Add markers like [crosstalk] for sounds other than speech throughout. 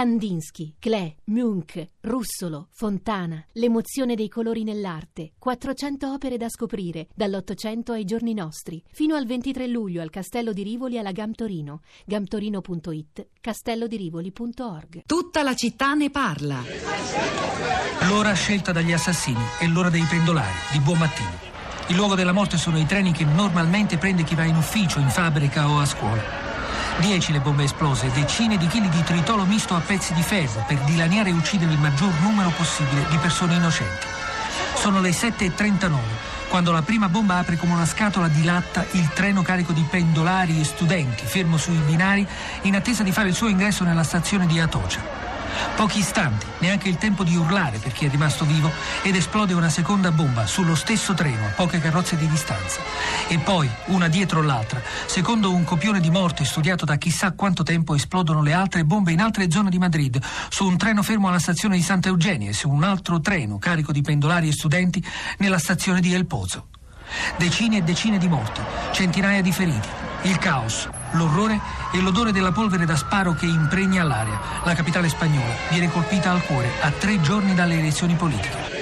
Kandinsky, Klee, Munch, Russolo, Fontana, l'emozione dei colori nell'arte, 400 opere da scoprire, dall'Ottocento ai giorni nostri, fino al 23 luglio al Castello di Rivoli alla Gam Torino, gamtorino.it, castellodirivoli.org. Tutta la città ne parla. L'ora scelta dagli assassini è l'ora dei pendolari, di buon mattino. Il luogo della morte sono i treni che normalmente prende chi va in ufficio, in fabbrica o a scuola. Dieci le bombe esplose, decine di chili di tritolo misto a pezzi di ferro per dilaniare e uccidere il maggior numero possibile di persone innocenti. Sono le 7.39 quando la prima bomba apre come una scatola di latta il treno carico di pendolari e studenti, fermo sui binari, in attesa di fare il suo ingresso nella stazione di Atocha. Pochi istanti, neanche il tempo di urlare per chi è rimasto vivo, ed esplode una seconda bomba sullo stesso treno a poche carrozze di distanza. E poi, una dietro l'altra, secondo un copione di morte studiato da chissà quanto tempo, esplodono le altre bombe in altre zone di Madrid, su un treno fermo alla stazione di Santa Eugenia e su un altro treno carico di pendolari e studenti nella stazione di El Pozo. Decine e decine di morti, centinaia di feriti, il caos, l'orrore e l'odore della polvere da sparo che impregna l'aria. La capitale spagnola viene colpita al cuore a tre giorni dalle elezioni politiche.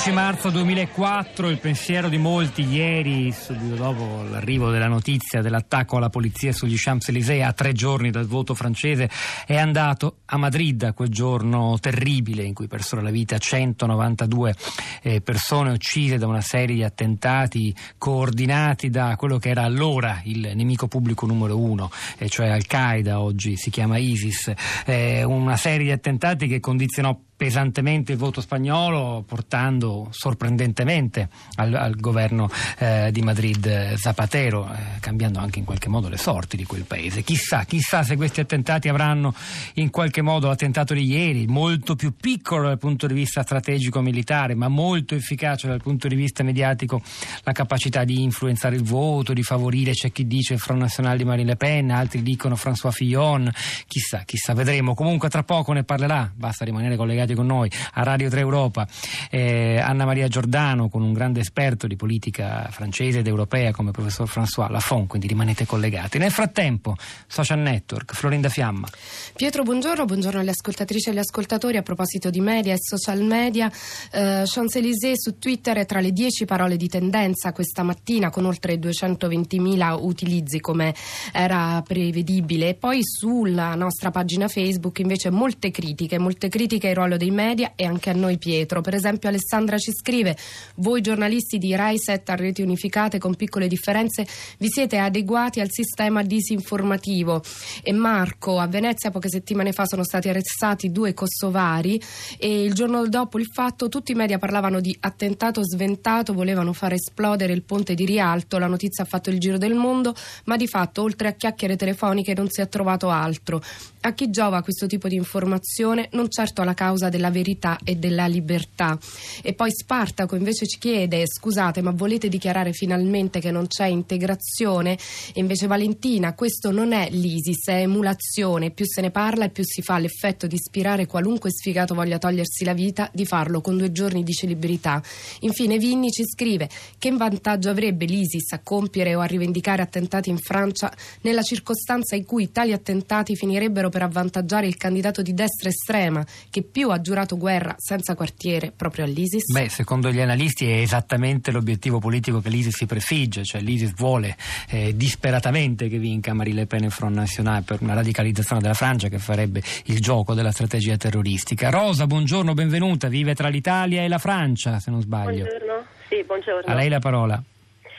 11 marzo 2004, il pensiero di molti ieri, subito dopo l'arrivo della notizia dell'attacco alla polizia sugli Champs-Élysées a tre giorni dal voto francese, è andato a Madrid a quel giorno terribile in cui persero la vita 192 eh, persone uccise da una serie di attentati coordinati da quello che era allora il nemico pubblico numero uno, eh, cioè Al-Qaeda, oggi si chiama ISIS, eh, una serie di attentati che condizionò pesantemente il voto spagnolo, portando sorprendentemente al, al governo eh, di Madrid eh, Zapatero, eh, cambiando anche in qualche modo le sorti di quel paese. Chissà, chissà se questi attentati avranno in qualche modo l'attentato di ieri, molto più piccolo dal punto di vista strategico militare, ma molto efficace dal punto di vista mediatico, la capacità di influenzare il voto, di favorire, c'è chi dice il Front National di Marine Le Pen, altri dicono François Fillon, chissà, chissà, vedremo. Comunque tra poco ne parlerà, basta rimanere collegati con noi a Radio 3 Europa eh, Anna Maria Giordano con un grande esperto di politica francese ed europea come professor François Lafont, quindi rimanete collegati. Nel frattempo, social network, Florinda Fiamma. Pietro, buongiorno, buongiorno alle ascoltatrici e agli ascoltatori. A proposito di media e social media, eh, Champs-Élysées su Twitter è tra le 10 parole di tendenza questa mattina con oltre 220.000 utilizzi come era prevedibile. Poi sulla nostra pagina Facebook invece molte critiche, molte critiche ai ruolo dei media e anche a noi Pietro. Per esempio Alessandra ci scrive, voi giornalisti di Rai 7 a reti unificate con piccole differenze vi siete adeguati al sistema disinformativo e Marco a Venezia poche settimane fa sono stati arrestati due kosovari e il giorno dopo il fatto tutti i media parlavano di attentato sventato, volevano far esplodere il ponte di Rialto, la notizia ha fatto il giro del mondo, ma di fatto oltre a chiacchiere telefoniche non si è trovato altro. A chi giova questo tipo di informazione? Non certo alla causa della verità e della libertà. E poi Spartaco invece ci chiede: scusate, ma volete dichiarare finalmente che non c'è integrazione? E invece Valentina, questo non è l'ISIS, è emulazione. Più se ne parla e più si fa l'effetto di ispirare qualunque sfigato voglia togliersi la vita di farlo con due giorni di celebrità. Infine Vinni ci scrive: che vantaggio avrebbe l'ISIS a compiere o a rivendicare attentati in Francia nella circostanza in cui tali attentati finirebbero per avvantaggiare il candidato di destra estrema che più ha giurato guerra senza quartiere proprio all'ISIS? Beh, secondo gli analisti è esattamente l'obiettivo politico che l'ISIS si prefigge, cioè l'ISIS vuole eh, disperatamente che vinca Marine Le Pen e Front National per una radicalizzazione della Francia che farebbe il gioco della strategia terroristica. Rosa, buongiorno, benvenuta, vive tra l'Italia e la Francia, se non sbaglio. Buongiorno, sì, buongiorno. A lei la parola.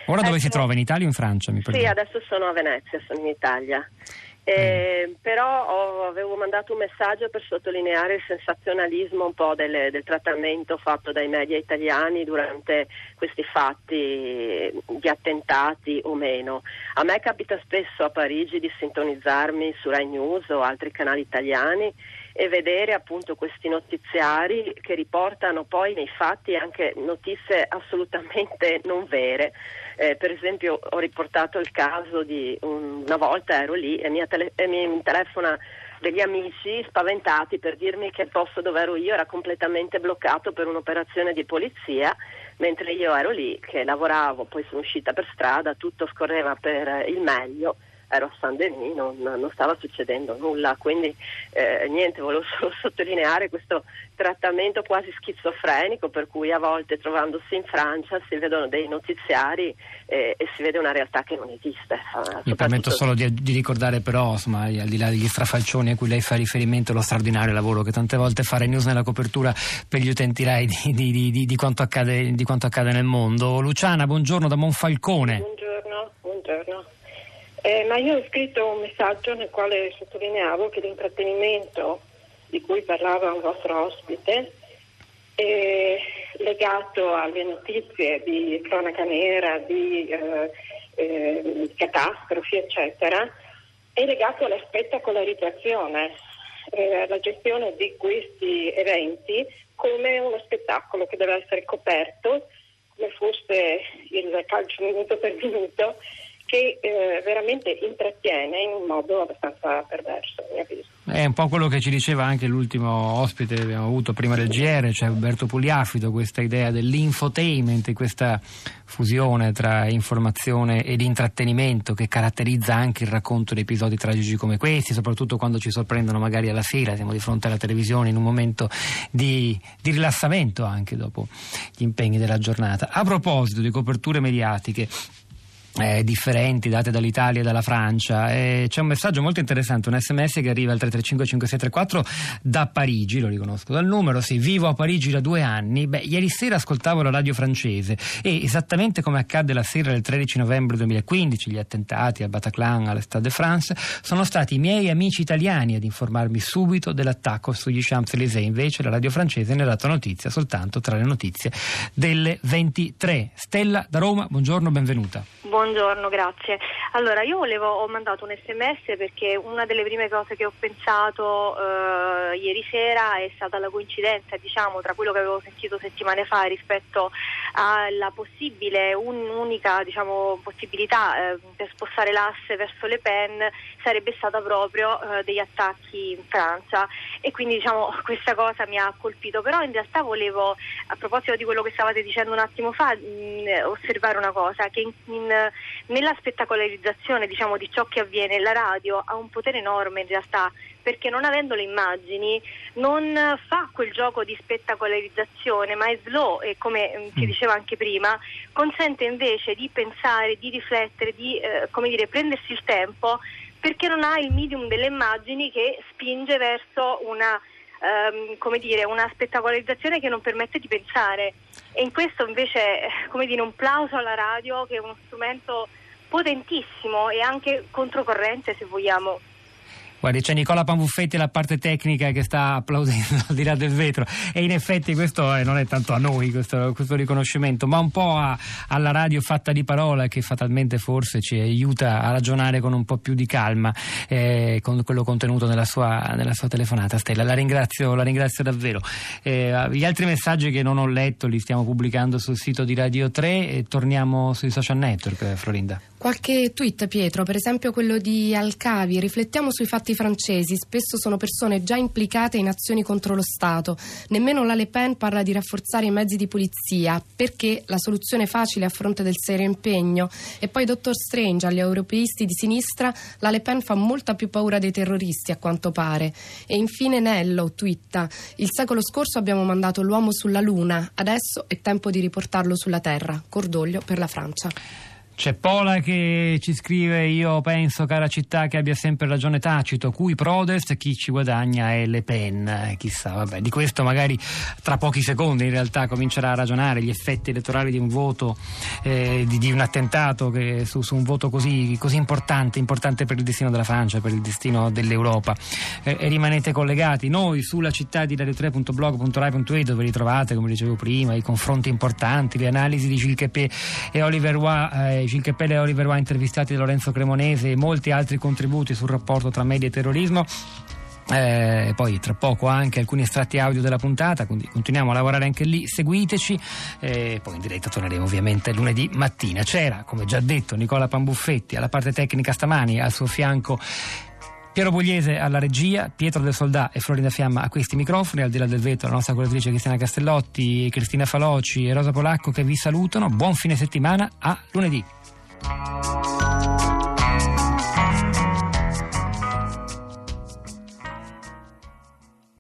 Ora dove si trova? In Italia o in Francia? Mi sì, adesso sono a Venezia, sono in Italia. Eh. Però ho, avevo mandato un messaggio per sottolineare il sensazionalismo un po' del, del, trattamento fatto dai media italiani durante questi fatti di attentati o meno. A me capita spesso a Parigi di sintonizzarmi su Rai News o altri canali italiani e vedere appunto questi notiziari che riportano poi nei fatti anche notizie assolutamente non vere. Eh, per esempio ho riportato il caso di un, una volta ero lì e tele, e mi telefona degli amici spaventati per dirmi che il posto dove ero io era completamente bloccato per un'operazione di polizia, mentre io ero lì che lavoravo, poi sono uscita per strada, tutto scorreva per il meglio ero a Saint-Denis, non, non, stava succedendo nulla, quindi eh, niente, volevo solo [laughs] sottolineare questo trattamento quasi schizofrenico per cui a volte trovandosi in Francia si vedono dei notiziari eh, e si vede una realtà che non esiste. Mi permetto solo di, di, ricordare però, insomma, al di là degli strafalcioni a cui lei fa riferimento, lo straordinario lavoro che tante volte fa News nella copertura per gli utenti RAI di, di, di, quanto accade, di quanto accade nel mondo. Luciana, buongiorno da Monfalcone. Buongiorno. Eh, ma io ho scritto un messaggio nel quale sottolineavo che l'intrattenimento di cui parlava un vostro ospite è legato alle notizie di cronaca nera, di eh, eh, catastrofi, eccetera, è legato alla spettacolarizzazione, eh, alla gestione di questi eventi come uno spettacolo che deve essere coperto come fosse il calcio minuto per minuto che eh, veramente intrattiene in un modo abbastanza perverso, a mio avviso. È un po' quello che ci diceva anche l'ultimo ospite che abbiamo avuto prima del GR, cioè Alberto Pugliafido, questa idea dell'infotainment, questa fusione tra informazione ed intrattenimento che caratterizza anche il racconto di episodi tragici come questi, soprattutto quando ci sorprendono magari alla sera, siamo di fronte alla televisione in un momento di, di rilassamento anche dopo gli impegni della giornata. A proposito di coperture mediatiche, eh, differenti date dall'Italia e dalla Francia. Eh, c'è un messaggio molto interessante, un sms che arriva al 335 5634 da Parigi, lo riconosco dal numero, sì, vivo a Parigi da due anni. Beh, ieri sera ascoltavo la radio francese e esattamente come accadde la sera del 13 novembre 2015, gli attentati al Bataclan, all'Estade de France, sono stati i miei amici italiani ad informarmi subito dell'attacco sugli Champs-Élysées. Invece la radio francese ne ha dato notizia soltanto tra le notizie delle 23. Stella da Roma, buongiorno, benvenuta. Buongiorno. Grazie. Allora, io volevo, ho mandato un sms perché una delle prime cose che ho pensato eh, ieri sera è stata la coincidenza, diciamo, tra quello che avevo sentito settimane fa rispetto alla possibile, un'unica diciamo, possibilità eh, per spostare l'asse verso Le Pen sarebbe stata proprio eh, degli attacchi in Francia. E quindi diciamo, [laughs] questa cosa mi ha colpito, però in realtà volevo, a proposito di quello che stavate dicendo un attimo fa, mh, osservare una cosa, che in, in nella spettacolarizzazione diciamo, di ciò che avviene, la radio ha un potere enorme in realtà perché non avendo le immagini non fa quel gioco di spettacolarizzazione ma è slow e come mm, si mm. diceva anche prima consente invece di pensare, di riflettere, di eh, dire, prendersi il tempo perché non ha il medium delle immagini che spinge verso una ehm, come dire, una spettacolarizzazione che non permette di pensare. E in questo invece, come dire, un plauso alla radio che è uno strumento potentissimo e anche controcorrente se vogliamo. Guardi, c'è Nicola Panbuffetti alla parte tecnica che sta applaudendo [laughs] al di là del vetro e in effetti questo eh, non è tanto a noi questo, questo riconoscimento, ma un po' a, alla radio fatta di parola che fatalmente forse ci aiuta a ragionare con un po' più di calma eh, con quello contenuto nella sua, nella sua, telefonata. Stella, la ringrazio, la ringrazio davvero. Eh, gli altri messaggi che non ho letto li stiamo pubblicando sul sito di Radio 3 e torniamo sui social network, Florinda. Qualche tweet, Pietro, per esempio quello di Alcavi. Riflettiamo sui fatti francesi. Spesso sono persone già implicate in azioni contro lo Stato. Nemmeno la Le Pen parla di rafforzare i mezzi di polizia perché la soluzione facile a fronte del serio impegno. E poi, dottor Strange, agli europeisti di sinistra, la Le Pen fa molta più paura dei terroristi, a quanto pare. E infine Nello twitta: Il secolo scorso abbiamo mandato l'uomo sulla Luna. Adesso è tempo di riportarlo sulla Terra. Cordoglio per la Francia. C'è Pola che ci scrive: Io penso, cara città, che abbia sempre ragione Tacito, cui Prodest, chi ci guadagna è Le Pen. Chissà, vabbè, di questo magari tra pochi secondi in realtà comincerà a ragionare gli effetti elettorali di un voto, eh, di, di, un attentato che, su, su, un voto così, così, importante, importante per il destino della Francia, per il destino dell'Europa. Eh, rimanete collegati. Noi sulla città di radio3.blog.rai.it dove ritrovate, come dicevo prima, i confronti importanti, le analisi di Gilles Capet e Oliver Roy. Eh, Capelle e Oliver Roy intervistati da Lorenzo Cremonese e molti altri contributi sul rapporto tra media e terrorismo. Eh, poi tra poco anche alcuni estratti audio della puntata, quindi continuiamo a lavorare anche lì, seguiteci, eh, poi in diretta torneremo ovviamente lunedì mattina. C'era, come già detto, Nicola Pambuffetti alla parte tecnica stamani, al suo fianco Piero Pugliese alla regia, Pietro del Soldà e Florinda Fiamma a questi microfoni, al di là del vetro la nostra curatrice Cristiana Castellotti, Cristina Faloci e Rosa Polacco che vi salutano. Buon fine settimana, a lunedì.